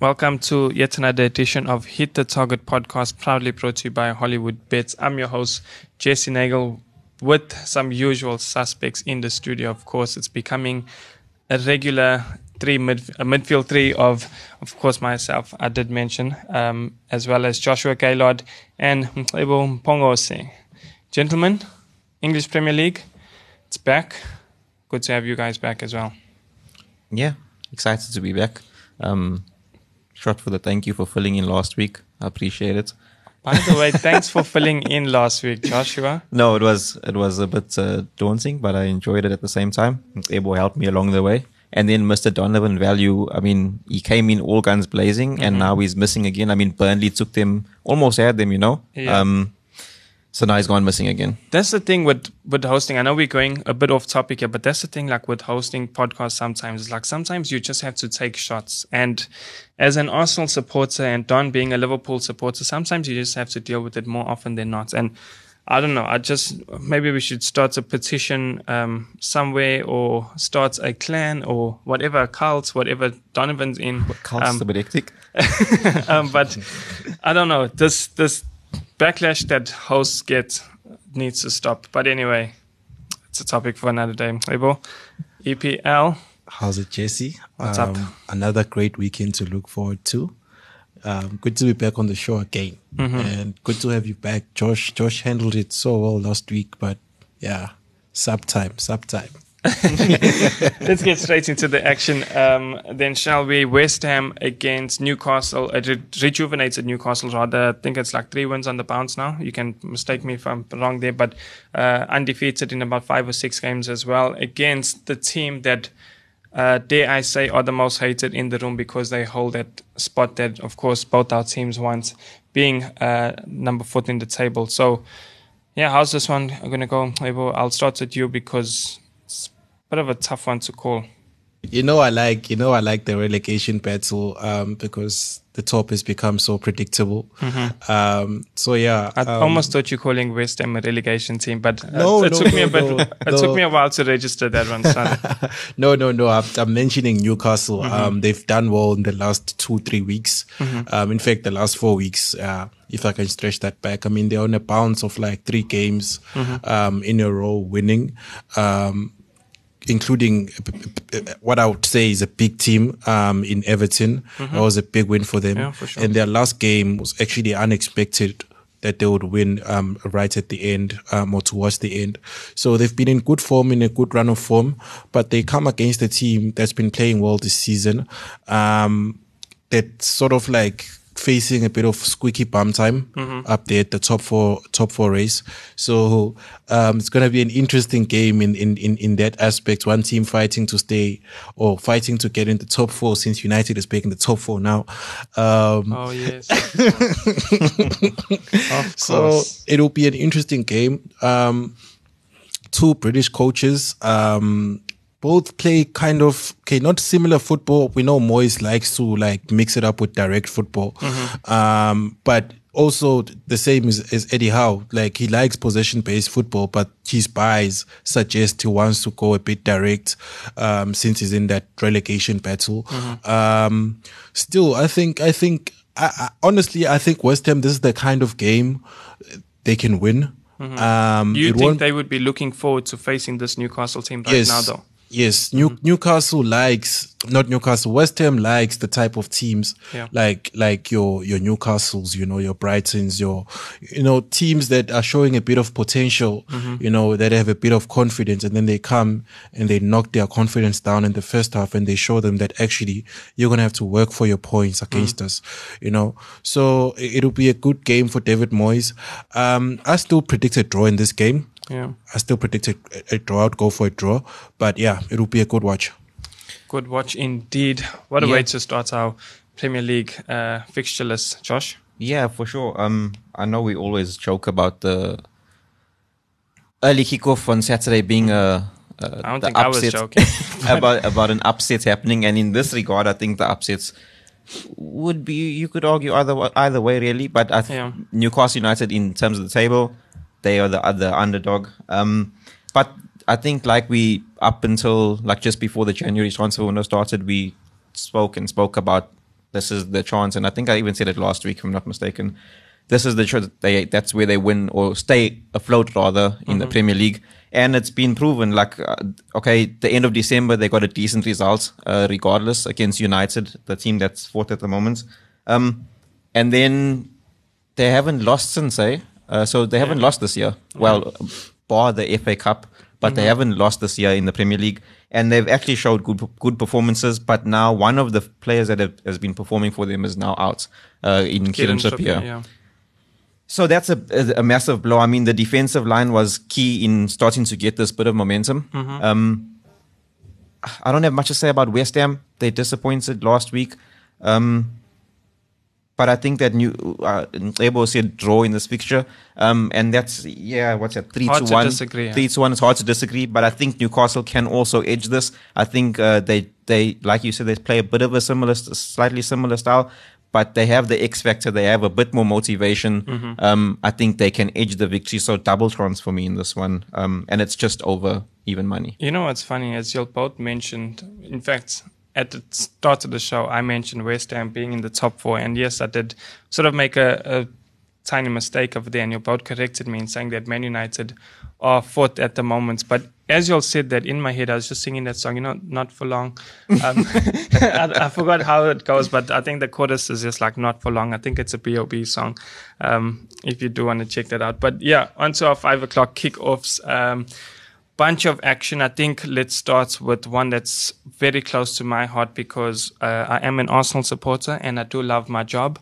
Welcome to yet another edition of Hit the Target podcast, proudly brought to you by Hollywood Bets. I'm your host, Jesse Nagel, with some usual suspects in the studio. Of course, it's becoming a regular three mid, a midfield three of, of course, myself. I did mention, um, as well as Joshua Gaylord and Mtlebo Pongose. Gentlemen, English Premier League, it's back. Good to have you guys back as well. Yeah, excited to be back. Um, shot for the thank you for filling in last week. I appreciate it. By the way, thanks for filling in last week, Joshua. No, it was it was a bit uh, daunting, but I enjoyed it at the same time. Able helped me along the way. And then Mr. Donovan Value, I mean, he came in all guns blazing, mm-hmm. and now he's missing again. I mean, Burnley took them, almost had them, you know. Yeah. Um, so now he's gone missing again. That's the thing with with hosting. I know we're going a bit off topic here, but that's the thing. Like with hosting podcasts, sometimes it's like sometimes you just have to take shots. And as an Arsenal supporter and Don being a Liverpool supporter, sometimes you just have to deal with it more often than not. And I don't know. I just maybe we should start a petition um, somewhere or start a clan or whatever cult, whatever Donovan's in. Cult's um, um, but I don't know. This this backlash that hosts get needs to stop. But anyway, it's a topic for another day. Ebo, EPL. How's it, Jesse? What's um, up? Another great weekend to look forward to. Um, good to be back on the show again, mm-hmm. and good to have you back, Josh. Josh handled it so well last week, but yeah, sub time, sub time. Let's get straight into the action. Um, then, shall we? West Ham against Newcastle. It re- rejuvenated Newcastle rather. I think it's like three wins on the bounce now. You can mistake me if I'm wrong there, but uh, undefeated in about five or six games as well against the team that. Uh, dare I say, are the most hated in the room because they hold that spot that, of course, both our teams want, being uh, number four in the table. So, yeah, how's this one going to go? I'll start with you because bit of a tough one to call. You know, I like you know I like the relegation battle um, because the top has become so predictable. Mm-hmm. Um, so yeah, I um, almost thought you calling West Ham a relegation team, but no, it, no, took no, me a bit. No, it took me a while to register that one. Son. no, no, no. I'm, I'm mentioning Newcastle. Mm-hmm. Um, they've done well in the last two, three weeks. Mm-hmm. Um, in fact, the last four weeks. Uh, if I can stretch that back, I mean they're on a bounce of like three games mm-hmm. um, in a row winning. Including what I would say is a big team um, in Everton. Mm-hmm. That was a big win for them. Yeah, for sure. And their last game was actually unexpected that they would win um, right at the end um, or towards the end. So they've been in good form, in a good run of form, but they come against a team that's been playing well this season. Um, that sort of like facing a bit of squeaky bum time mm-hmm. up there at the top four top four race. So um, it's going to be an interesting game in, in in in that aspect. One team fighting to stay or fighting to get in the top four since United is back in the top four now. Um, oh yes. so it'll be an interesting game. Um, two British coaches. Um, both play kind of okay, not similar football. We know Moyes likes to like mix it up with direct football, mm-hmm. um, but also the same as, as Eddie Howe. Like he likes possession based football, but his buys suggest he wants to go a bit direct um, since he's in that relegation battle. Mm-hmm. Um, still, I think I think I, I, honestly I think West Ham. This is the kind of game they can win. Mm-hmm. Um, you think they would be looking forward to facing this Newcastle team right yes, now, though? Yes, New, mm-hmm. Newcastle likes not Newcastle. West Ham likes the type of teams yeah. like like your your Newcastles, you know, your Brightons, your you know teams that are showing a bit of potential, mm-hmm. you know, that have a bit of confidence, and then they come and they knock their confidence down in the first half, and they show them that actually you're gonna have to work for your points against mm-hmm. us, you know. So it'll be a good game for David Moyes. Um, I still predict a draw in this game. Yeah. I still predicted a draw. I'd go for a draw. But yeah, it'll be a good watch. Good watch indeed. What a yeah. way to start our Premier League uh, fixture list, Josh. Yeah, for sure. Um, I know we always joke about the early kickoff on Saturday being a. Uh, I don't think upset, I was joking about about an upset happening, and in this regard, I think the upsets would be you could argue either either way really. But I th- yeah. Newcastle United in terms of the table, they are the other underdog. Um, but I think like we up until like just before the January transfer window started, we spoke and spoke about this is the chance. And I think I even said it last week, if I'm not mistaken. This is the chance that they that's where they win or stay afloat rather in the Premier League. And it's been proven. Like, uh, okay, the end of December they got a decent result, uh, regardless against United, the team that's fourth at the moment. Um, and then they haven't lost since, eh? Uh, so they haven't lost this year. Well, bar the FA Cup, but they haven't lost this year in the Premier League, and they've actually showed good good performances. But now one of the players that have, has been performing for them is now out uh, in Kieran Trippier. yeah. So that's a, a, a massive blow. I mean, the defensive line was key in starting to get this bit of momentum. Um, I don't have much to say about West Ham. They disappointed last week. Um, but I think that new uh, Ebo said draw in this fixture, um, and that's yeah, what's that? Three Hard to to one. disagree, yeah. Three to one. It's hard to disagree, but I think Newcastle can also edge this. I think uh, they they like you said they play a bit of a similar, slightly similar style, but they have the X factor. They have a bit more motivation. Mm-hmm. Um, I think they can edge the victory. So double chance for me in this one, um, and it's just over even money. You know what's funny? As you both mentioned, in fact, at the start of the show, I mentioned West Ham being in the top four. And yes, I did sort of make a, a tiny mistake over there. And you both corrected me in saying that Man United are fourth at the moment. But as you all said that in my head, I was just singing that song, you know, not for long. Um, I, I forgot how it goes, but I think the chorus is just like not for long. I think it's a B.O.B. song. Um, if you do want to check that out. But yeah, onto our five o'clock kickoffs. Um, bunch of action. I think let's start with one that's very close to my heart because uh, I am an Arsenal supporter and I do love my job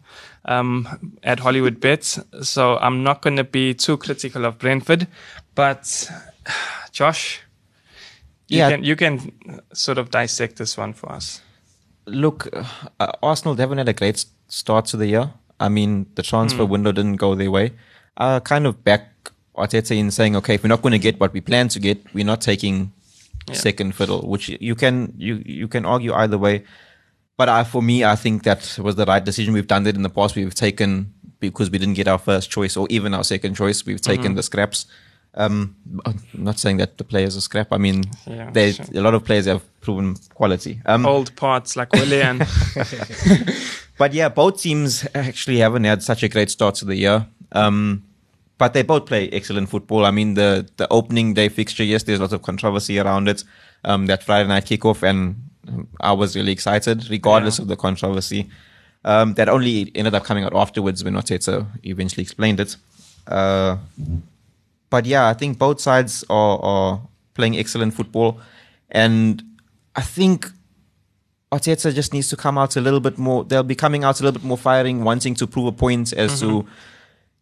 um, at Hollywood Bets. So I'm not going to be too critical of Brentford, but Josh, you Yeah. can you can sort of dissect this one for us. Look, uh, Arsenal they haven't had a great start to the year. I mean, the transfer Hmm. window didn't go their way. I kind of back Arteta in saying, okay, if we're not going to get what we plan to get, we're not taking second fiddle. Which you can you you can argue either way. But I, for me, I think that was the right decision. We've done that in the past. We've taken because we didn't get our first choice or even our second choice. We've taken the scraps. Um, I'm not saying that the players are scrap. I mean, Yeah, they sure. a lot of players have proven quality. Um, Old parts like Willian. but yeah, both teams actually haven't had such a great start to the year. Um, but they both play excellent football. I mean, the the opening day fixture, yes, there's lots of controversy around it. Um, that Friday night kickoff, and um, I was really excited, regardless Yeah. of the controversy. Um, that only ended up coming out afterwards when Arteta eventually explained it. Uh, but yeah, I think both sides are, are playing excellent football, and I think Arteta just needs to come out a little bit more. They'll be coming out a little bit more firing, wanting to prove a point as to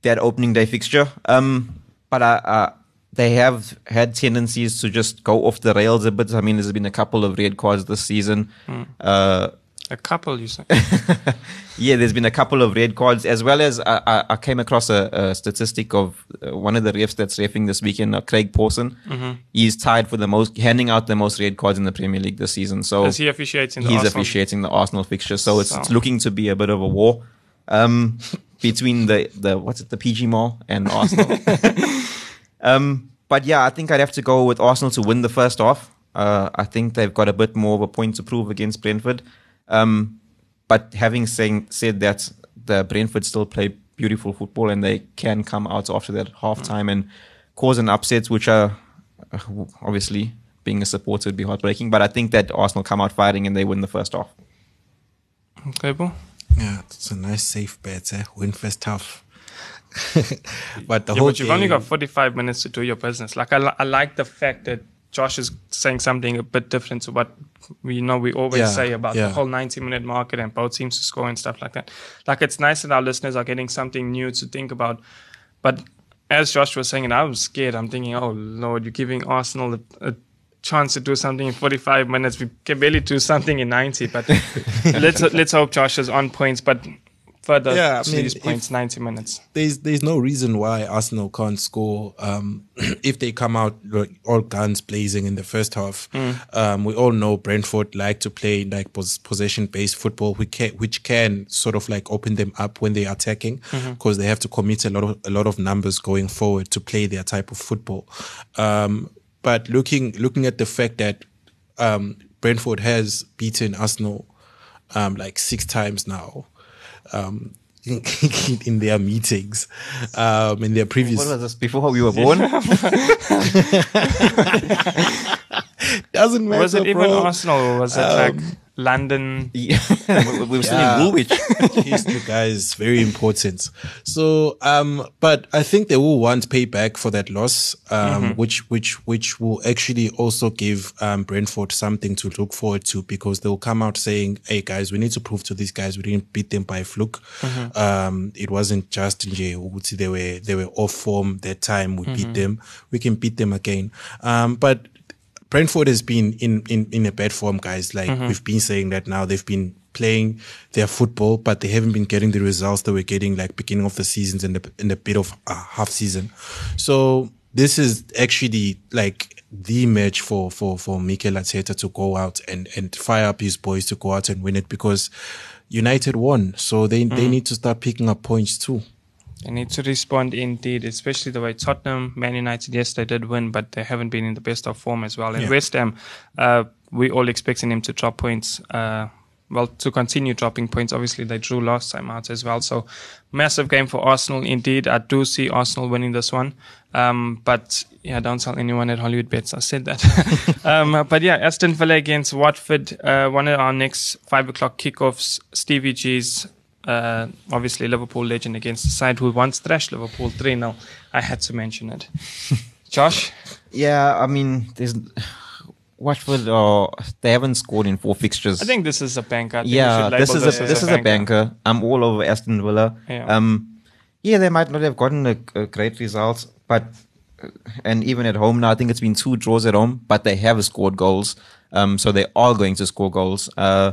that opening day fixture. Um, but uh, uh, they have had tendencies to just go off the rails a bit. I mean, there's been a couple of red cards this season. Uh, a couple, you say. yeah, there's been a couple of red cards, as well as I, I, I came across a, a statistic of uh, one of the refs that's refing this weekend, uh, Craig Pawson. He's tied for the most, handing out the most red cards in the Premier League this season. So Is he officiating the he's Arsenal? officiating the Arsenal fixture. So it's, it's looking to be a bit of a war um, between the, the what's it, the PGMOL and Arsenal. um, but yeah, I think I'd have to go with Arsenal to win the first half. Uh, I think they've got a bit more of a point to prove against Brentford. Um, but having saying, said that, the Brentford still play beautiful football and they can come out after that half time and cause an upset, which are uh, obviously being a supporter would be heartbreaking. But I think that Arsenal come out fighting and they win the first half. Okay, Bo? Yeah, it's a nice safe bet. Eh? Win first half. but the Yeah, whole but you've only got 45 minutes to do your business. Like, I, li- I like the fact that Josh is saying something a bit different to what we know we always Yeah, say about yeah. the whole 90 minute market and both teams to score and stuff like that. Like, it's nice that our listeners are getting something new to think about. But as Josh was saying, and I was scared, I'm thinking, oh, Lord, you're giving Arsenal a, a chance to do something in 45 minutes. We can barely do something in 90, but let's let's hope Josh is on points. But further Yeah, I mean, these points, 90 minutes. there's there's no reason why Arsenal can't score um, if they come out like, all guns blazing in the first half. Um, we all know Brentford like to play like pos- possession based football, which can, which can sort of like open them up when they're attacking because they have to commit a lot of a lot of numbers going forward to play their type of football. Um, but looking looking at the fact that um, Brentford has beaten Arsenal um, like six times now. Um, in, in their meetings, um, in their previous. What was this before we were born? Doesn't matter. Was it even bro. Arsenal or was it like London? yeah, we we were still Yeah. in Woolwich. history, guys, very important. So, um, but I think they will want payback for that loss, um, which which which will actually also give um, Brentford something to look forward to because they will come out saying, "Hey, guys, we need to prove to these guys we didn't beat them by fluke. Um, it wasn't just nje ukuthi they were they were off form that time. We beat them. We can beat them again." Um, but Brentford has been in, in, in a bad form, guys. Like we've been saying that now they've been playing their football, but they haven't been getting the results they were getting like beginning of the seasons and the, in the bit of uh, half season. So this is actually like the match for, for, for Mikel Arteta to go out and, and fire up his boys to go out and win it because United won. So they, they need to start picking up points too. They need to respond indeed, especially the way Tottenham, Man United, yes, they did win, but they haven't been in the best of form as well. And Yeah. West Ham, uh, we all expecting them to drop points. Uh, well, to continue dropping points. Obviously, they drew last time out as well. So, massive game for Arsenal indeed. I do see Arsenal winning this one. Um, but yeah, don't tell anyone at Hollywood Bets. I said that. um, but yeah, Aston Villa against Watford, uh, one of our next five o'clock kickoffs. Stevie G's uh, obviously Liverpool legend against the side who once thrashed Liverpool 3 0. I had to mention it. Josh? yeah, I mean, there's Watford. Uh, they haven't scored in four fixtures. I think this is a banker. I think we yeah, this label is a this is a banker. I'm all over Aston Villa. Yeah. Um, yeah, they might not have gotten a, a great result, but uh, and even at home now, I think it's been two draws at home, but they have scored goals. Um, so they are going to score goals. Uh,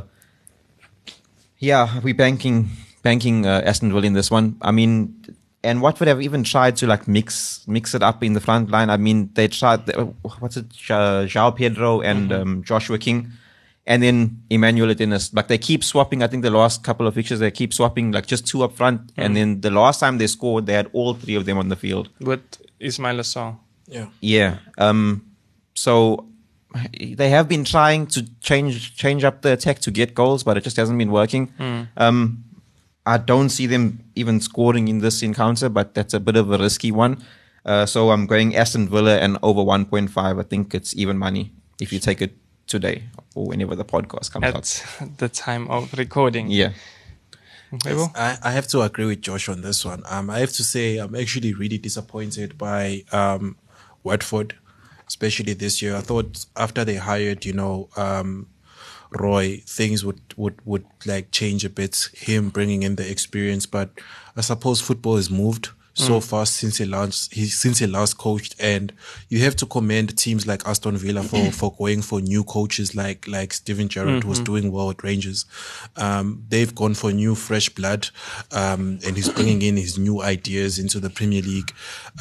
yeah, we banking banking uh, Aston Villa in this one. I mean, and Watford have even tried to like mix mix it up in the front line. I mean, they tried uh, what's it, Ja- João Pedro and um, Joshua King, and then Emmanuel Dennis. Like they keep swapping. I think the last couple of fixtures they keep swapping like just two up front, and then the last time they scored, they had all three of them on the field. With Ismaila Sarr. Yeah. Yeah. Um. So they have been trying to change change up the attack to get goals, but it just hasn't been working. Um. I don't see them even scoring in this encounter, but that's a bit of a risky one. Uh, so I'm going Aston Villa and over 1.5. I think it's even money if you take it today or whenever the podcast comes out. At the time of recording. Yeah. Mbebo? I, I have to agree with Josh on this one. Um, I have to say I'm actually really disappointed by um, Watford, especially this year. I thought after they hired, you know, um, Roy, things would, would, would like change a bit. Him bringing in the experience, but I suppose football has moved so fast since he last he since he last coached, and you have to commend teams like Aston Villa for for going for new coaches like like Steven Gerrard was doing well at Rangers. Um, they've gone for new fresh blood, um, and he's bringing in his new ideas into the Premier League.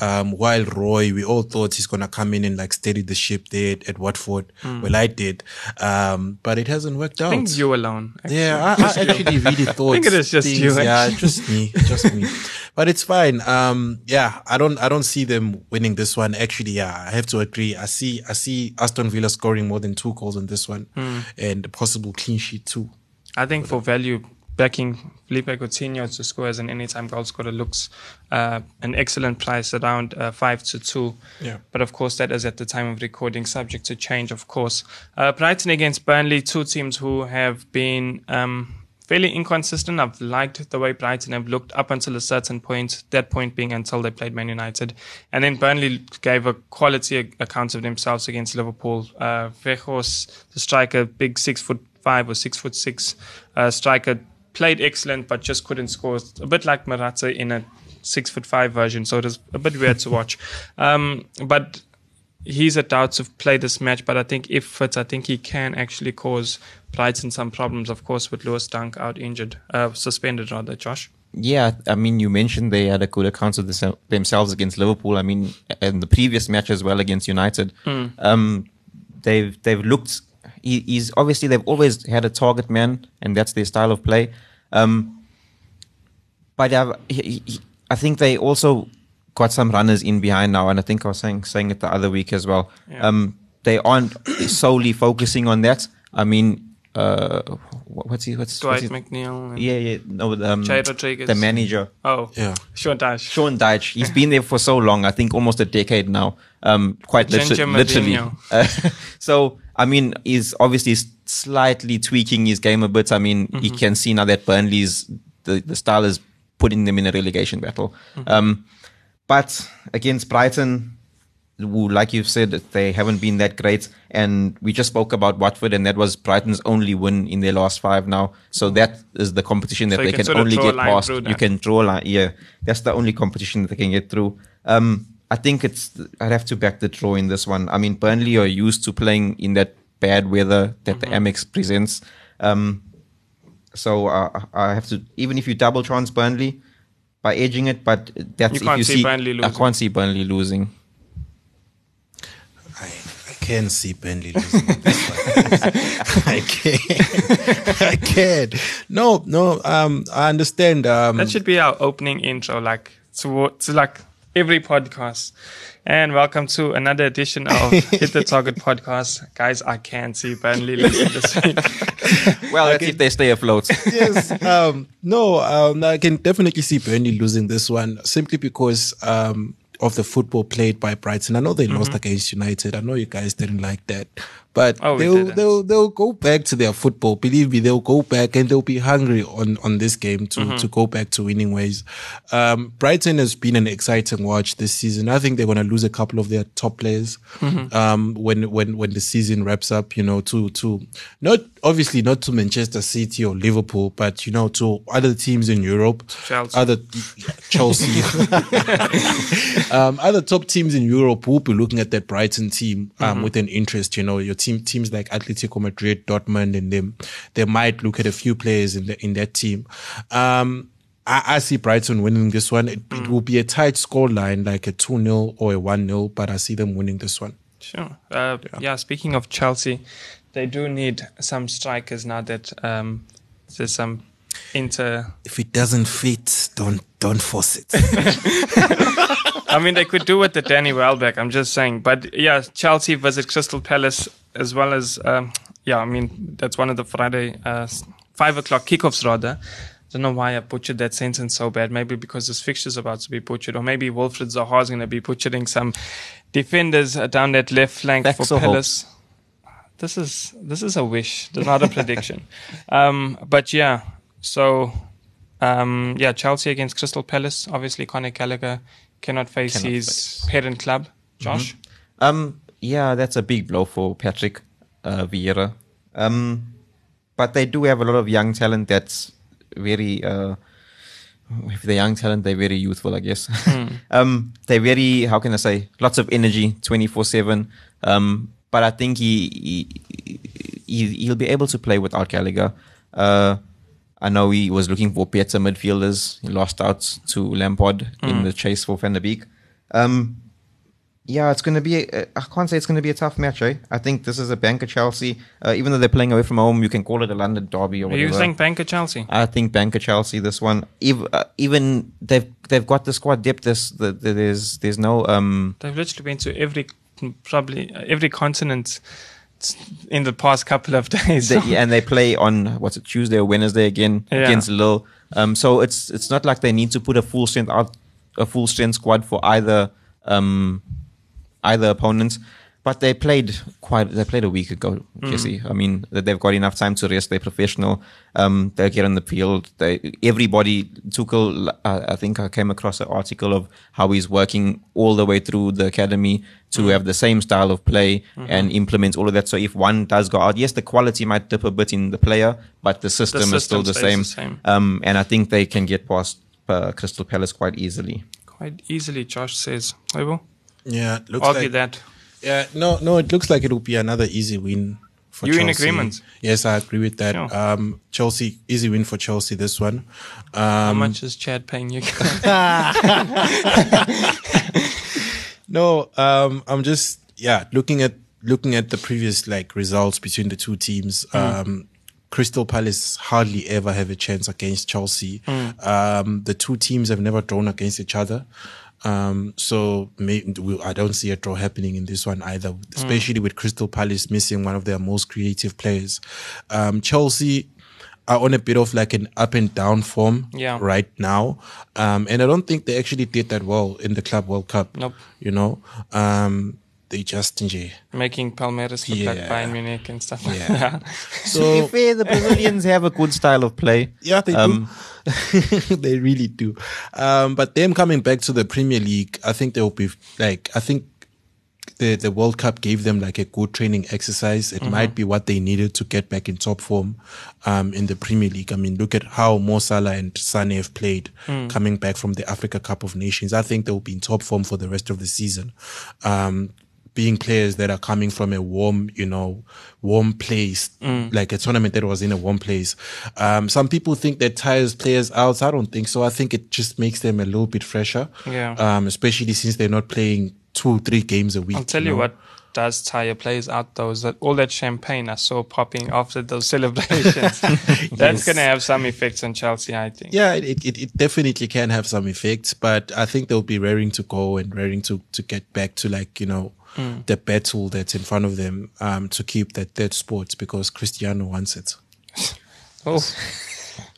Um, while Roy, we all thought he's gonna come in and like steady the ship there at, at Watford. Well, I did, um, but it hasn't worked out. I think you alone. actually. Yeah, I, I actually really thought. I think it is just you, Yeah, just me, just me. But it's fine. Um, yeah, I don't, I don't see them winning this one. Actually, yeah, I have to agree. I see, I see Aston Villa scoring more than two goals in this one, Hmm. and a possible clean sheet too. I think for value, backing Philippe Coutinho to score as an anytime goal scorer looks uh, an excellent price around uh, 5 to 2. Yeah. But of course, that is at the time of recording, subject to change, of course. Uh, Brighton against Burnley, two teams who have been um, fairly inconsistent. I've liked the way Brighton have looked up until a certain point, that point being until they played Man United. And then Burnley gave a quality account of themselves against Liverpool. Uh, Weghorst, the striker, big six foot five or six foot six uh, striker, played excellent but just couldn't score. A bit like Morata in a six foot five version, so it was a bit weird to watch. Um, but he's a doubt to play this match, but I think if fit, I think he can actually cause Brighton some problems. Of course, with Lewis Dunk out injured, uh, suspended rather. Josh. Yeah, I mean, you mentioned they had a good account of this, themselves against Liverpool. I mean, in the previous match as well against United, um, they've they've looked. He, he's obviously they've always had a target man, and that's their style of play. Um, but I've, he, he, I think they also got some runners in behind now, and I think I was saying saying it the other week as well. Yeah. Um, they aren't solely focusing on that. I mean, uh, what's he? What's, what's Dwight his, McNeil. And Yeah, yeah. No, um, Jay Rodriguez. the manager. Oh, Yeah. Sean Dyche. Sean Dyche. He's been there for so long. I think almost a decade now. Um, quite liter- literally. Uh, so I mean, he's obviously slightly tweaking his game a bit. I mean, Mm-hmm. you can see now that Burnley's the the style is putting them in a relegation battle. Mm-hmm. Um, but against Brighton, who, like you've said, they haven't been that great. And we just spoke about Watford, and that was Brighton's only win in their last five now. So that is the competition that. So they can can, only get past. You can draw a line. Yeah, that's the only competition that they can get through. Um, I think it's. I'd have to back the draw in this one. I mean, Burnley are used to playing in that bad weather that the Mm-hmm. Amex presents. Um, so uh, I have to. Even if you double chance Burnley by edging it, but that's You if can't you see see. Burnley I can't see Burnley losing. I, I can see Burnley losing. I can. I can. No, no. Um, I understand. Um, That should be our opening intro, like to, to like every podcast. And welcome to another edition of Hit the Target podcast. Guys, I can't see Burnley losing this week. Well, that's if they stay afloat. yes. Um, no, um, I can definitely see Burnley losing this one simply because um, of the football played by Brighton. I know they lost against United. I know you guys didn't like that, but Oh, they'll they'll they'll go back to their football. Believe me, they'll go back and they'll be hungry on on this game to to go back to winning ways. Um, Brighton has been an exciting watch this season. I think they're going to lose a couple of their top players um, when when when the season wraps up. You know, to to not obviously not to Manchester City or Liverpool, but you know to other teams in Europe, Chelsea. other Chelsea, um, other top teams in Europe will be looking at that Brighton team um, with an interest. You know, your team teams like Atletico Madrid, Dortmund, and them they might look at a few players in the in that team. Um, I, I see Brighton winning this one. It, it will be a tight score line, like a 2 0 or a 1 0, but I see them winning this one. Sure. Uh, yeah. Speaking of Chelsea, they do need some strikers now that um, there's some inter. If it doesn't fit, don't don't force it. I mean, they could do with the Danny Welbeck. I'm just saying. But yeah, Chelsea visit Crystal Palace as well as um, yeah. I mean, that's one of the Friday uh, five o'clock kickoffs rather. Don't know why I butchered that sentence so bad. Maybe because this fixture's about to be butchered, or maybe Wilfried Zaha's going to be butchering some defenders down that left flank Facts for or Palace. This is this is a wish, not a prediction. Um, but yeah, so um, yeah, Chelsea against Crystal Palace. Obviously, Conor Gallagher cannot face Cannot his face. parent club. Josh, Um, yeah, that's a big blow for Patrick uh, Vieira. Um, but they do have a lot of young talent that's very. Uh, if they're young talent, they're very youthful, I guess. um, they're very, how can I say, lots of energy, twenty four seven. Um, but I think he, he, he he'll be able to play without Gallagher. Uh, I know he was looking for better midfielders. He lost out to Lampard in the chase for Van der Beek. Um, yeah, it's going to be. I can't say it's going to be a tough match. Eh? I think this is a banker Chelsea. Uh, even though they're playing away from home, you can call it a London derby or are whatever. you saying Banker Chelsea? I think banker Chelsea this one. Even, uh, even they've they've got the squad depth. This the, the, there's there's no um They've literally been to every probably uh, every continent in the past couple of days. they, and they play on what's it Tuesday or Wednesday again Yeah. against Lille. Um, so it's it's not like they need to put a full strength out a full strength squad for either um either opponent. But they played quite. They played a week ago, Jesse. I mean, that they've got enough time to rest. They're professional. Um, they'll get on the field. They everybody. Tuchel. Uh, I think I came across an article of how he's working all the way through the academy to have the same style of play and implement all of that. So if one does go out, yes, the quality might dip a bit in the player, but the system, is system still the same. the same. Um, and I think they can get past uh, Crystal Palace quite easily. Quite easily, Josh says. I will. yeah, looks argue like that. Yeah, no, no, it looks like it will be another easy win for You Chelsea. in agreement? Yes, I agree with that. Sure. Um, Chelsea, easy win for Chelsea this one. How Um, much is Chad paying you? no, um, I'm just yeah looking at looking at the previous like results between the two teams. Um, Crystal Palace hardly ever have a chance against Chelsea. Um, the two teams have never drawn against each other. Um, so may, we, I don't see a draw happening in this one either, especially with Crystal Palace missing one of their most creative players. Um, Chelsea are on a bit of like an up and down form Yeah. right now. Um, and I don't think they actually did that well in the Club World Cup. Nope. You know, um, they just, nje. Making Palmeiras look like Yeah. Bayern Munich and stuff like Yeah. that. to be So fair, the Brazilians have a good style of play. Yeah, they Um, do. they really do. Um, but them coming back to the Premier League, I think they'll be like, I think the, the World Cup gave them like a good training exercise. It might be what they needed to get back in top form, um, in the Premier League. I mean, look at how Mo Salah and Sane have played coming back from the Africa Cup of Nations. I think they'll be in top form for the rest of the season. Um, being players that are coming from a warm, you know, warm place, like a tournament that was in a warm place. Um, some people think that tires players out. I don't think so. I think it just makes them a little bit fresher. Yeah. Um, especially since they're not playing two, three games a week. I'll tell you know? what does tire players out though is that all that champagne I saw popping after those celebrations. That's gonna have some effects on Chelsea, I think. Yeah, it, it, it definitely can have some effects, but I think they'll be raring to go and raring to, to get back to like, you know, the battle that's in front of them, um, to keep that third spot because Cristiano wants it. Oh.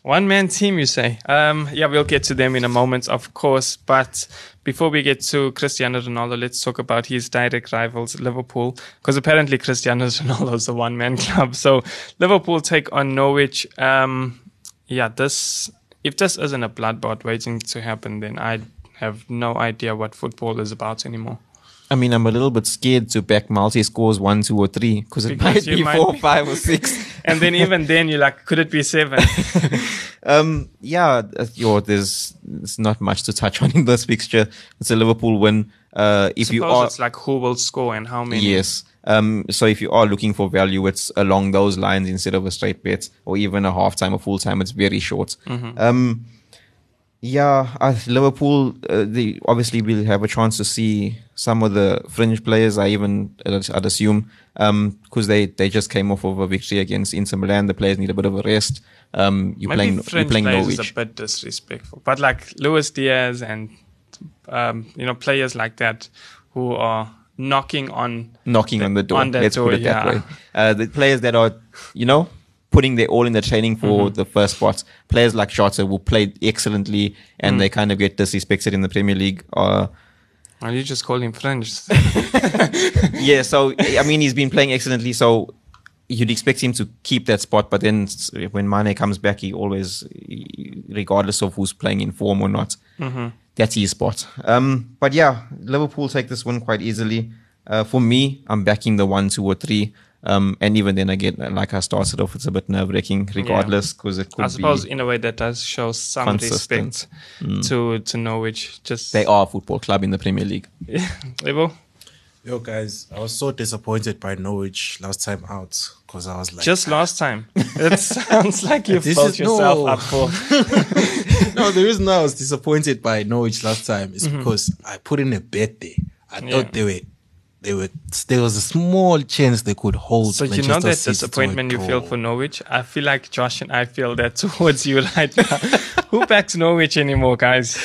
One man team, you say? Um, yeah, we'll get to them in a moment, of course. But before we get to Cristiano Ronaldo, let's talk about his direct rivals, Liverpool, because apparently Cristiano Ronaldo is a one man club. So Liverpool take on Norwich. Um, yeah, this if this isn't a bloodbath waiting to happen, then I have no idea what football is about anymore. I mean, I'm a little bit scared to back multi scores one, two, or three because it Because might be might four, be- five, or six. And then even then, you're like, could it be seven? Um, yeah, uh, yo, there's, there's not much to touch on in this fixture. It's a Liverpool win. Uh, if you Suppose are, it's like who will score and how many. yes. Um, so if you are looking for value, it's along those lines instead of a straight bet or even a half time or full time. It's very short. Um, yeah, uh, Liverpool, uh, they obviously will have a chance to see some of the fringe players. I even, I'd assume, because they, they just came off of a victory against Inter Milan. The players need a bit of a rest. Um, you're Maybe playing, you're French playing players Norwich. is a bit disrespectful, but like Luis Diaz and um, you know players like that who are knocking on knocking on the door. on let's door, put it that way. Uh, the players that are, you know, putting their all in the training for Mm-hmm. the first spots. Players like Jota will play excellently, and Mm. they kind of get disrespected in the Premier League. Uh, Well, you just call him French. yeah, so I mean, he's been playing excellently. So you'd expect him to keep that spot, but then when Mane comes back, he always, regardless of who's playing in form or not, that's his spot. Um, but yeah, Liverpool take this one quite easily. Uh, for me, I'm backing the one, two, or three. Um, and even then, again, like I started off, it's a bit nerve wracking, regardless, because it could I suppose be in a way that does show some Consistent. respect to to Norwich. Just they are a football club in the Premier League. Liverpool. Yo, guys, I was so disappointed by Norwich last time out because I was like, Just last time. It sounds like you've This built is- yourself no. up for. no, the reason I was disappointed by Norwich last time is because I put in a bet there. I Mm-hmm. Yeah. thought they were, they were, there was a small chance they could hold. So you Manchester know that City disappointment you feel for Norwich. I feel like Josh and I feel that towards you right now. Who backs Norwich anymore, guys?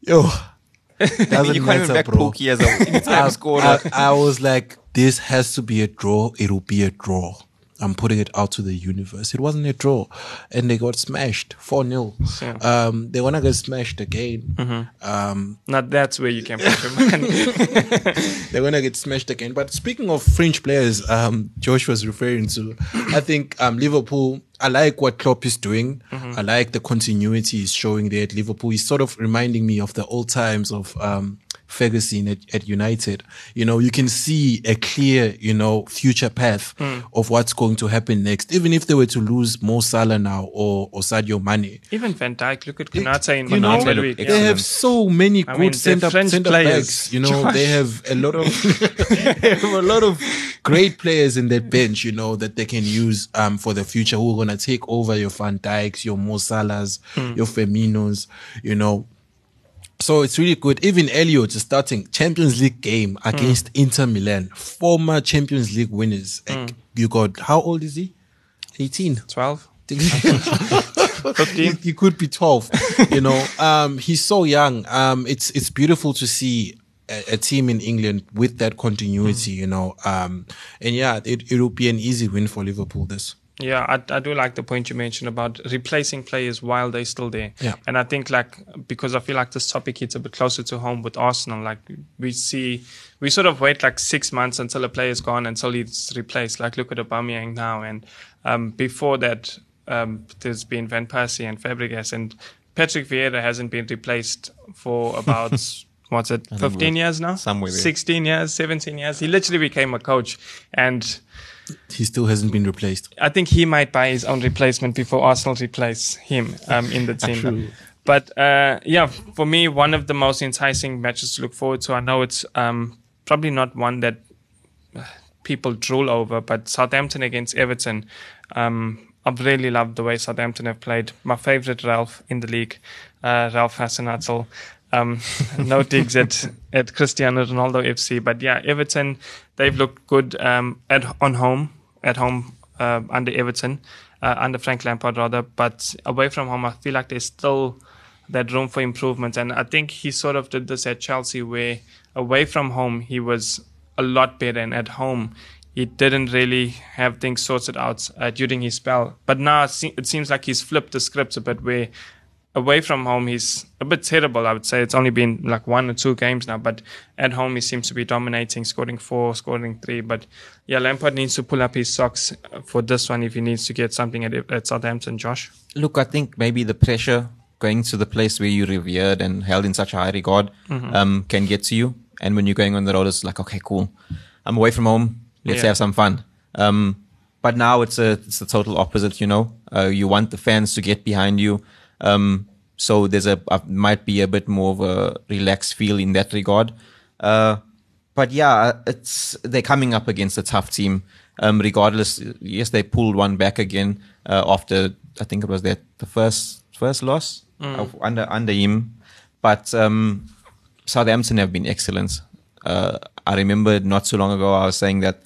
Yo, doesn't mean, you can't even matter, back bro. Pukki as a anytime scorer. I, I was like, this has to be a draw. It'll be a draw. I'm putting it out to the universe. It wasn't a draw. And they got smashed 4 0. Sure. Um, they want to get smashed again. Mm-hmm. Um, Not that's where you can put your money. they're going to get smashed again. But speaking of French players, um, Josh was referring to, I think um, Liverpool, I like what Klopp is doing. I like the continuity he's showing there at Liverpool. He's sort of reminding me of the old times of um, Ferguson at, at United. You know, you can see a clear, you know, future path of what's going to happen next. Even if they were to lose Mo Salah now or, or Sadio Mane. Even Van Dijk, look at Konate in You know, Konate look they Yeah. have so many I good mean, center, French center players. backs. You know, Josh. they have a lot of a lot of great players in that bench. You know that they can use um for the future. Who are gonna take over your Van Dijks, your Mo Salahs, Hmm. your Firminos. You know. So it's really good. Even Elliott is starting Champions League game against Inter Milan, former Champions League winners. Like, You got how old is he? Eighteen. 12. 15? he, could be 12 you know um he's so young um it's it's beautiful to see a, a team in england with that continuity you know um and yeah it, it will be an easy win for liverpool this Yeah, I, I do like the point you mentioned about replacing players while they're still there. Yeah. And I think like because I feel like this topic hits a bit closer to home with Arsenal. Like we see, we sort of wait like six months until a player's gone until he's replaced. Like look at Aubameyang now, and um, before that, um, there's been Van Persie and Fabregas, and Patrick Vieira hasn't been replaced for about. What's it? Fifteen years now. somewhere there. Sixteen years, seventeen years. He literally became a coach, and he still hasn't been replaced I think he might buy his own replacement before Arsenal replace him um, in the team. True. But uh, yeah, for me, one of the most enticing matches to look forward to. I know it's um, probably not one that uh, people drool over, but Southampton against Everton. Um, I've really loved the way Southampton have played. My favorite Ralph in the league, uh, Ralph Hasenhuttl. Um, no digs at, at Cristiano Ronaldo FC, but yeah, Everton they've looked good um, at on home at home uh, under Everton, uh, under Frank Lampard rather, but away from home, I feel like there's still that room for improvement. And I think he sort of did this at Chelsea, where away from home he was a lot better, and at home he didn't really have things sorted out uh, during his spell. But now it, se- it seems like he's flipped the script a bit, where away from home he's a bit terrible. I would say it's only been like one or two games now, but at home he seems to be dominating, scoring four, scoring three. But yeah, Lampard needs to pull up his socks for this one if he needs to get something at, at Southampton. Josh. Look, I think maybe the pressure going to the place where you're revered and held in such a high regard um, can get to you. And when you're going on the road, it's like, okay, cool. I'm away from home. Let's Yeah. have some fun. Um, but now it's a it's the total opposite. You know, uh, you want the fans to get behind you. Um, so there's a uh, might be a bit more of a relaxed feel in that regard. Uh, but yeah, it's they're coming up against a tough team. Um, regardless, yes, they pulled one back again uh, after I think it was that the first first loss of, under under him. But um, Southampton have been excellent. Uh, I remember not so long ago I was saying that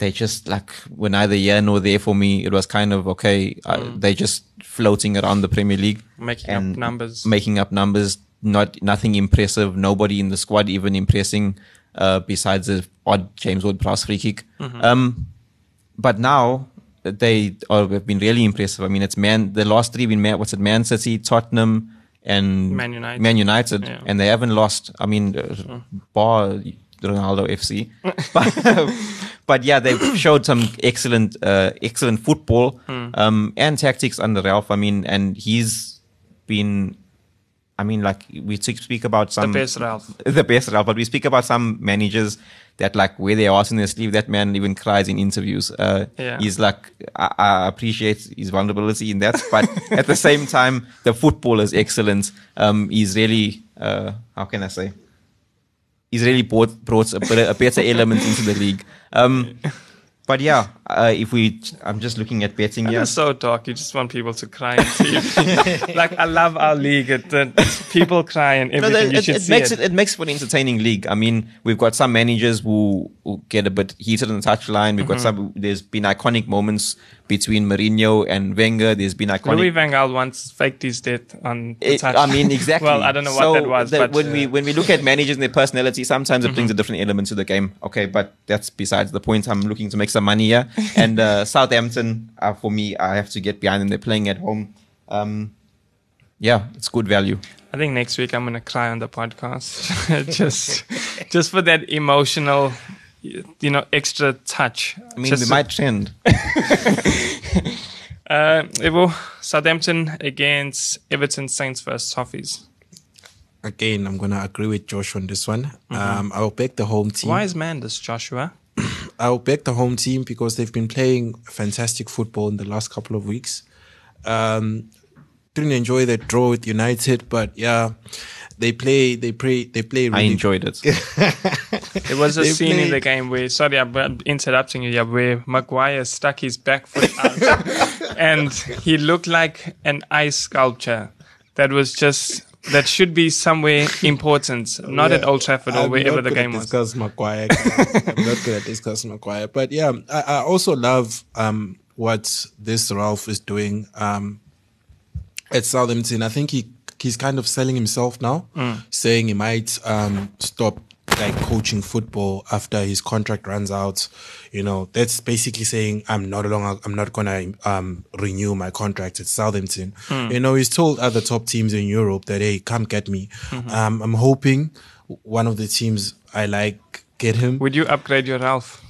they just like were neither here nor there for me. It was kind of okay. Uh, they just floating around the Premier League, Making up numbers. making up numbers. Not nothing impressive. Nobody in the squad even impressing, uh, besides the odd James Ward-Prowse free kick. Um, but now they are, have been really impressive. I mean, it's man. The last three been man. What's it? Man City, Tottenham, and Man United. Man United, Yeah. and they haven't lost. I mean, uh, bar Ronaldo FC, but, but yeah, they've showed some excellent, uh, excellent football um, and tactics under Ralph. I mean, and he's been. I mean, like we speak about some The best Ralph. the best Ralph, but we speak about some managers that like wear their arse in their sleeve. That man even cries in interviews. Uh, Yeah. He's like, I, I appreciate his vulnerability in that, but at the same time, the football is excellent. Um, he's really, uh, how can I say? He's really brought, brought a, better- a better element into the league. Um, but yeah, uh, if we, I'm just looking at betting here. It's so dark. You just want people to cry. And see. like I love our league. It, it, people cry and No, everything. that- you it, should it see makes it. it. it makes for an entertaining league. I mean, we've got some managers who, who get a bit heated on the touchline. We've Mm-hmm. got some. There's been iconic moments between Mourinho and Wenger. There's been iconic. Louis Van Gaal once faked his death on the It- touch. I mean, exactly. well, I don't know So what that was, the- but when we uh, Mm-hmm. when we look at managers and their personality, sometimes it brings a different element to the game. Okay, but that's besides the point. I'm looking to make some money here, and uh, Southampton, uh, for me, I have to get behind them. They're playing at home. Um, yeah, it's good value. I think next week I'm gonna cry on the podcast, just just for that emotional, you know, extra touch. I mean, Just we so- might trend. Uh, Evo, Southampton against Everton Saints versus Toffees. again i'm gonna agree with josh on this one um i'll back the home team Why is this Joshua? I'll back the home team because they've been playing fantastic football in the last couple of weeks. Um, didn't enjoy that draw with United, but yeah, they play. They play. They play. Really I enjoyed it. it was a They scene in the game where, sorry, I'm interrupting you, yeah, where Maguire stuck his back foot out and he looked like an ice sculpture that was just, that should be somewhere important, not at Yeah, Old Trafford or I'm wherever the gonna game was. Discuss Maguire. I'm not going to discuss Maguire, but yeah, I, I also love um, what this Ralph is doing. Um, at Southampton. I think he he's kind of selling himself now, saying he might um, stop like coaching football after his contract runs out. You know, that's basically saying I'm not longer I'm not gonna um, renew my contract at Southampton. You know, he's told other top teams in Europe that hey, come get me. Um, I'm hoping one of the teams I like get him. Would you upgrade your Ralph?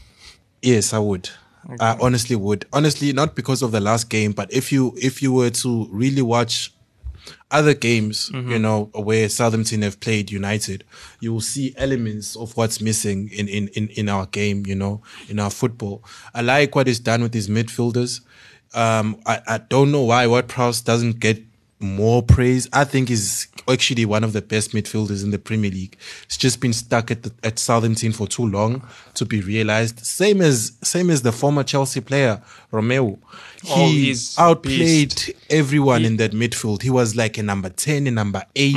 Yes, I would. I honestly would. Honestly, not because of the last game, but if you if you were to really watch other games, you know, where Southampton have played United, you will see elements of what's missing in, in, in, in our game, you know, in our football. I like what he's done with his midfielders. Um, I, I don't know why Ward Prowse doesn't get more praise. I think he's actually one of the best midfielders in the Premier League. He's just been stuck at the, at Southampton for too long to be realized. Same as same as the former Chelsea player Romeu. He Oh, he's outplayed beast. everyone in that midfield. He was like a number ten, a number eight,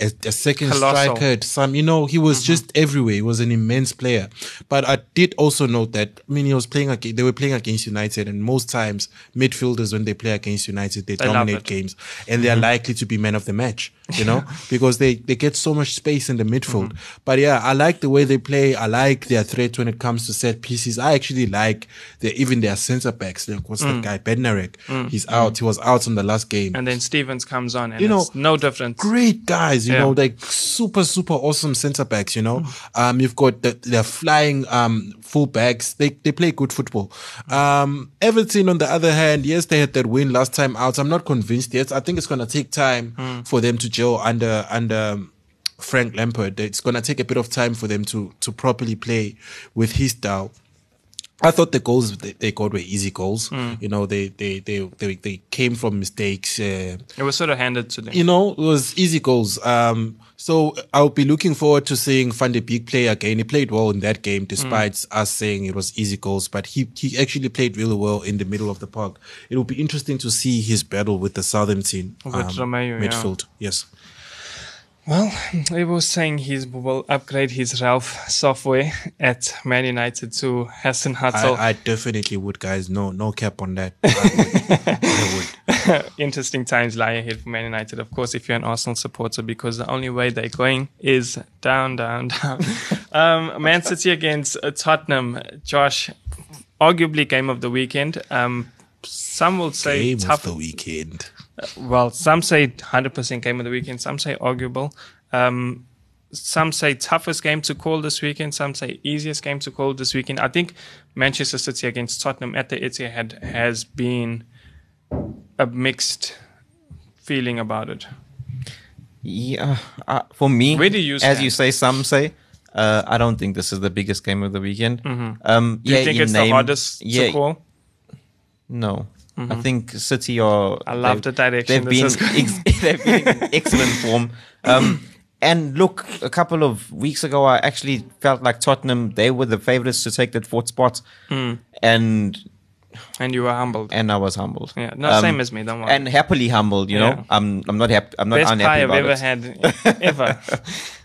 a, a second Colossal. striker. At some, you know, he was mm-hmm. just everywhere. He was an immense player. But I did also note that I mean, he was playing. They were playing against United, and most times midfielders when they play against United, they, They dominate games, and they are mm-hmm. likely to be men of the match. You know, because they they get so much space in the midfield. But yeah, I like the way they play. I like their threat when it comes to set pieces. I actually like their even their centre backs. Like what's that guy Bednarek? He's out. He was out on the last game. And then Stephens comes on, and You know, it's no difference. great guys, you Yeah. know, like super, super awesome centre backs, you know. Um, you've got the, the flying um full backs. They they play good football. Um, Everton on the other hand, yes, they had that win last time out. I'm not convinced yet. I think it's gonna take time for them to gel under under Frank Lampard. It's gonna take a bit of time for them to to properly play with his style. I thought the goals they, they got were easy goals. You know, they they they they, they came from mistakes. Uh, It was sort of handed to them. you know, it was easy goals. Um, so I'll be looking forward to seeing Van de Beek play again. He played well in that game, despite us saying it was easy goals. But he he actually played really well in the middle of the park. It will be interesting to see his battle with the Southampton With um, Romeu, yeah. midfield. Yes. Well, he was saying he will upgrade his Ralph software at Man United to Hasenhüttl. I, I definitely would, guys. No, no cap on that. I would. I would. Interesting times lie ahead for Man United, of course, if you're an Arsenal supporter, because the only way they're going is down, down, down. um, Man City against uh, Tottenham. Josh, arguably game of the weekend. Um, some will say Game tough. of the weekend. Well, some say 100% game of the weekend. Some say arguable. Um, some say toughest game to call this weekend. Some say easiest game to call this weekend. I think Manchester City against Tottenham at the Etihad has been a mixed feeling about it. Yeah, uh, for me, Where do you as stand? you say, some say, uh, I don't think this is the biggest game of the weekend. Um, Mm-hmm. Do yeah, you think it's the name- hardest yeah, to call? No, I think City are. Mm-hmm. I love the direction They've been, ex- they've been in excellent form. Um, and look, a couple of weeks ago, I actually felt like Tottenham they were the favourites to take that fourth spot, Mm. and And you were humbled. and I was humbled. Yeah, no, same as me, don't worry. And happily humbled, you Yeah. know. I'm I'm not happy. I'm not Best unhappy pie I've ever it. had, ever.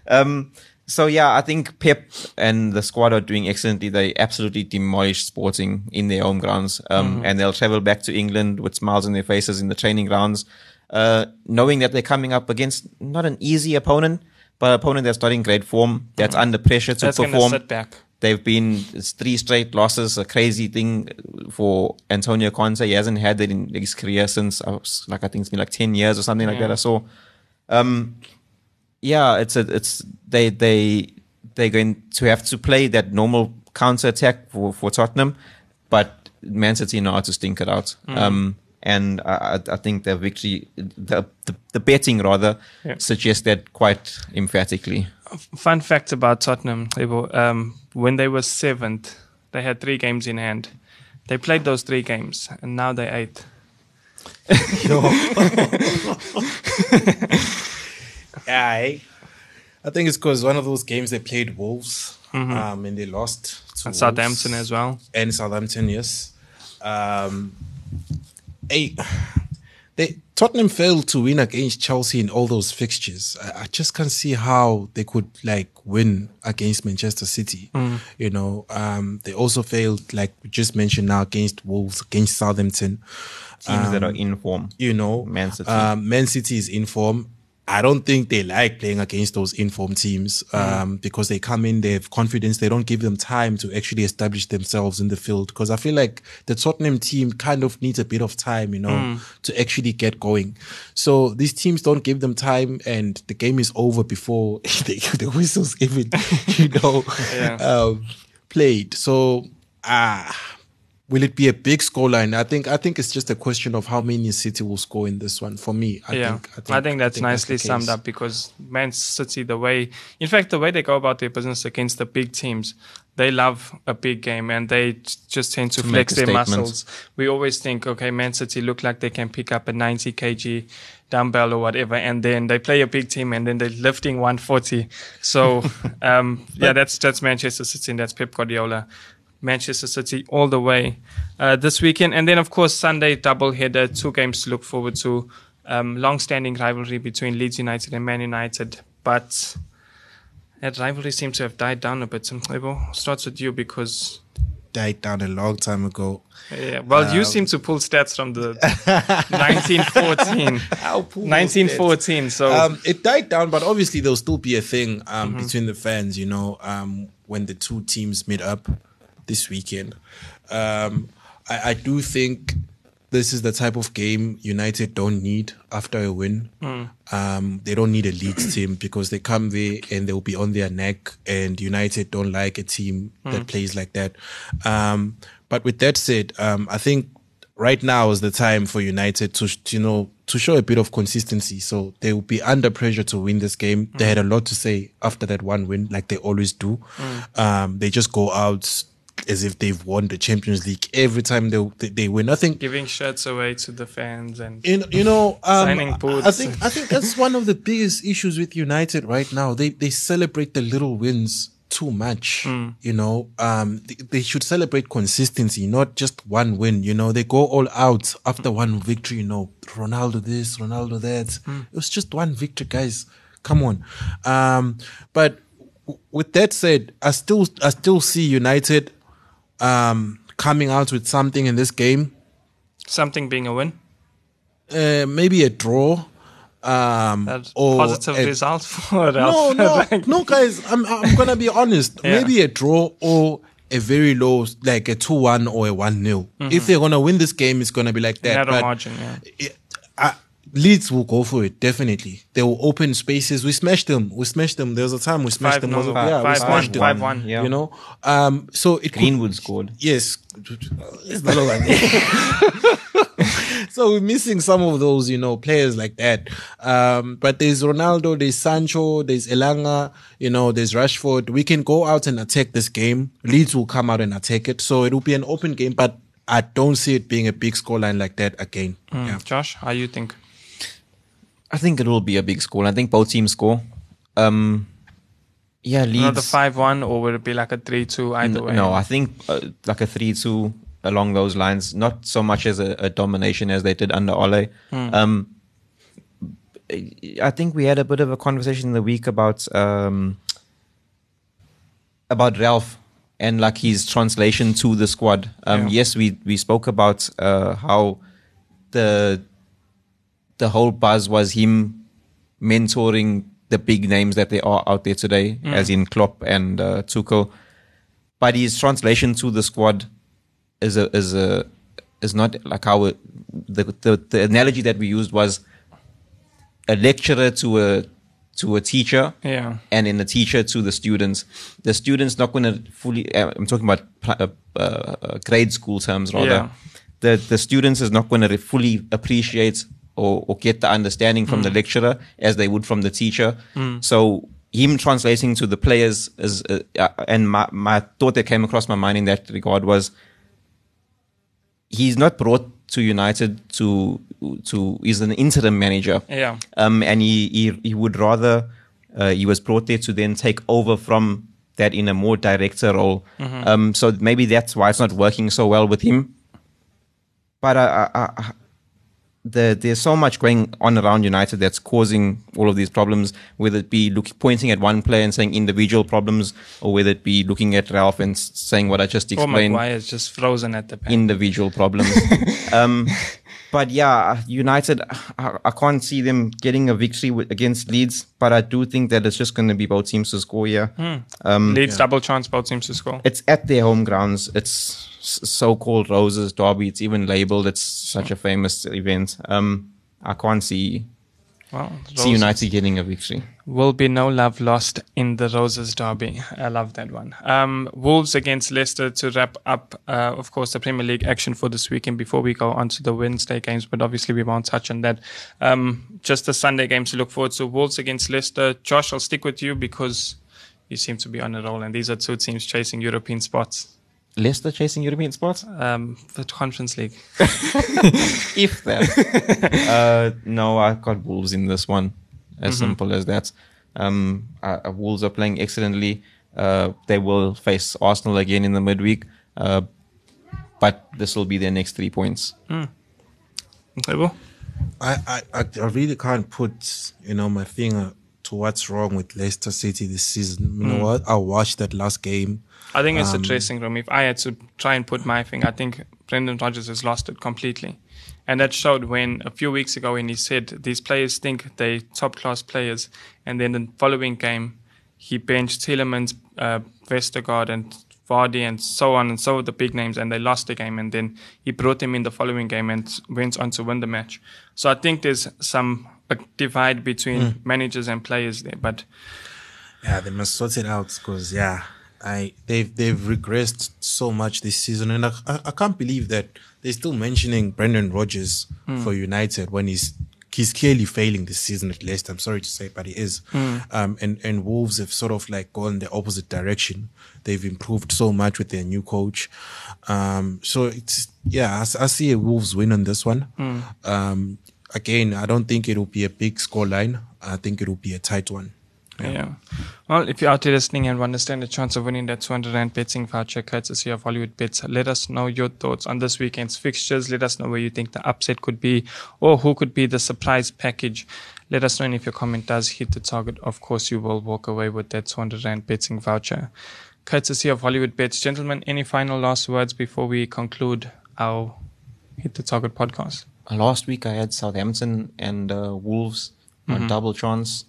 Um, so yeah, I think Pep and the squad are doing excellently. They absolutely demolished Sporting in their home grounds, um, Mm-hmm. and they'll travel back to England with smiles on their faces in the training grounds, uh, knowing that they're coming up against not an easy opponent, but an opponent that's not in great form, that's under pressure to Mm-hmm. That's perform. sit back. They've been it's three straight losses, a crazy thing for Antonio Conte. He hasn't had that in his career since I was, like I think it's been like ten years or something like that. I saw. Um, yeah, it's a, it's they they they're going to have to play that normal counter attack for, for Tottenham, but Man City know how to stink it out. Mm. Um, and I, I I think the victory, the the, the betting rather, Yeah. suggests that quite emphatically. Fun fact about Tottenham: they were, um, when they were seventh, they had three games in hand. They played those three games, and now they're eighth. I, I think it's because one of those games they played Wolves, um, and they lost to Mm-hmm. And Southampton as well. and Southampton. Yes, um, hey, they Tottenham failed to win against Chelsea in all those fixtures. I, I just can't see how they could like win against Manchester City. You know, um, they also failed, like we just mentioned now, against Wolves, against Southampton. Teams that are in form. You know, Man City. Um, Man City is in form. I don't think they like playing against those informed teams um, because they come in, they have confidence. They don't give them time to actually establish themselves in the field. Because I feel like the Tottenham team kind of needs a bit of time, you know, to actually get going. So these teams don't give them time, and the game is over before they, the whistles even, you know, Yeah. um, played. So ah. Will it be a big scoreline? I think I think it's just a question of how many City will score in this one. For me, I yeah, think I think, that's the nicely case. summed up because Man City, the way, in fact, the way they go about their business against the big teams, they love a big game and they just tend to, To flex their statement. muscles. We always think, okay, Man City look like they can pick up a 90 kg dumbbell or whatever, and then they play a big team and then they're lifting 140. So, um, yeah, that's that's Manchester City and that's Pep Guardiola. Manchester City all the way uh, this weekend. And then, of course, Sunday double header, two games to look forward to. Um, long-standing rivalry between Leeds United and Man United, but that rivalry seems to have died down a bit. Mcebo, starts with you because, died down a long time ago. yeah, well, you Um, seem to pull stats from the 1914. 1914. So Um, it died down, but obviously there'll still be a thing um, Mm-hmm. between the fans, you know, um, when the two teams meet up this weekend. Um, I, I do think this is the type of game United don't need after a win. Mm. Um, they don't need a Leeds team because they come there and they'll be on their neck, and United don't like a team Mm. that plays like that. Um, but with that said, um, I think right now is the time for United to, you know, to show a bit of consistency. So they will be under pressure to win this game. They had a lot to say after that one win, like they always do. Um, they just go out as if they've won the Champions League every time they they, they win. I think giving shirts away to the fans and you know, you know um, Signing I think I think that's one of the biggest issues with United right now. They they celebrate the little wins too much. You know, um, they, they should celebrate consistency, not just one win. You know, they go all out after one victory. You know, Ronaldo this, Ronaldo that. It was just one victory, guys. Come on. Um, but w- with that said, I still I still see United um, coming out with something in this game something being a win. uh, maybe a draw. Um, or positive a- result for No, Ralph. no, Like, no, guys. I'm I'm gonna be honest. Yeah. Maybe a draw or a very low, like a two one or a one 0 If they're gonna win this game, it's gonna be like that. narrow But margin, yeah. it- I- Leeds will go for it definitely. They will open spaces. We smashed them. We smashed them. There was a time we smashed Five them. no, wasn't- five- yeah, we five smashed one, them. five one. Yeah. You know, um, so it could- Greenwood scored. Yes. It's not over. so we're missing some of those, you know, players like that. Um, but there's Ronaldo, there's Sancho, there's Elanga, you know, there's Rashford. We can go out and attack this game. Leeds will come out and attack it. So it will be an open game, but I don't see it being a big scoreline like that again. Yeah. Josh, how you think? I think it will be a big score. I think both teams score. Um, yeah, Leeds. Another five one, or would it be like a three two either N- way? No, I think uh, like a three-two along those lines. Not so much as a, a domination as they did under Ole. Um, I think we had a bit of a conversation in the week about um, about Ralph and like his translation to the squad. Um, Yeah. Yes, we we spoke about uh, how the the whole buzz was him mentoring the big names that they are out there today, as in Klopp and uh, Tuchel. But his translation to the squad is a is a is not like how the, the the analogy that we used was a lecturer to a to a teacher Yeah. and in the teacher to the students. The students not going to fully. Uh, I'm talking about uh, uh, grade school terms rather. Yeah. The the students is not going to fully appreciate or, or get the understanding from the lecturer as they would from the teacher. So him translating to the players is, uh, uh, and my my thought that came across my mind in that regard was he's not brought to United to to he's an interim manager. Yeah. Um, and he, he he would rather uh, he was brought there to then take over from that in a more director role. Um, so maybe that's why it's not working so well with him. But I I, I, the, there's so much going on around United that's causing all of these problems, whether it be look, pointing at one player and saying individual problems, or whether it be looking at Ralph and saying what I just explained, Maguire is just frozen at the pen. individual problems. um, but yeah, United, I, I can't see them getting a victory with, against Leeds, but I do think that it's just going to be both teams to score here. Um, Leeds double chance, both teams to score. it's at their home grounds. It's so-called Roses Derby. It's even labeled. It's such a famous event. Um, I can't see Well, see United getting a victory. Will be no love lost in the Roses derby. I love that one. Um, Wolves against Leicester to wrap up, uh, of course, the Premier League action for this weekend before we go on to the Wednesday games, but obviously we won't touch on that. Um, just the Sunday games to look forward to. Wolves against Leicester. Josh, I'll stick with you because you seem to be on a roll, and these are two teams chasing European spots. Leicester chasing European spots? Um, the Conference League. If that. uh, no, I've got Wolves in this one. As Mm-hmm. simple as that. Um, uh, uh, Wolves are playing excellently. Uh, they will face Arsenal again in the midweek. Uh, but this will be their next three points. Incredible. I, I, I I really can't put you know my finger to what's wrong with Leicester City this season. You know what? I watched that last game. I think it's the dressing room. If I had to try and put my thing, I think Brendan Rodgers has lost it completely. And that showed when a few weeks ago when he said these players think they top class players, and then the following game he benched Tielemans, uh, Vestergaard, and Vardy, and so on and so the big names, and they lost the game. And then he brought them in the following game and went on to win the match. So I think there's some a divide between managers and players there, but Yeah, they must sort it out because yeah, I they've they've regressed so much this season, and I I, I can't believe that they're still mentioning Brendan Rodgers for United when he's he's clearly failing this season at least. I'm sorry to say, but he is. Um, and and Wolves have sort of like gone the opposite direction. They've improved so much with their new coach. Um, so it's yeah, I see a Wolves win on this one. Um, again, I don't think it'll be a big score line. I think it'll be a tight one. Yeah. Well, if you're out there listening and want to stand a chance of winning that 200 Rand betting voucher courtesy of Hollywood Bets, let us know your thoughts on this weekend's fixtures. Let us know where you think the upset could be or who could be the surprise package. Let us know and if your comment does hit the target. Of course, you will walk away with that 200 Rand betting voucher. Courtesy of Hollywood Bets. Gentlemen, any final last words before we conclude our Hit the Target podcast? last week I had Southampton and uh, Wolves Mm-hmm. on double chance,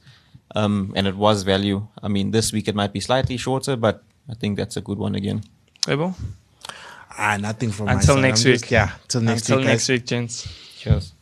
um, and it was value. I mean, this week it might be slightly shorter, but I think that's a good one again. Rebel? Ah, nothing from Until side. next I'm just- week. yeah, till next Until week. next guys. week, gents. Cheers.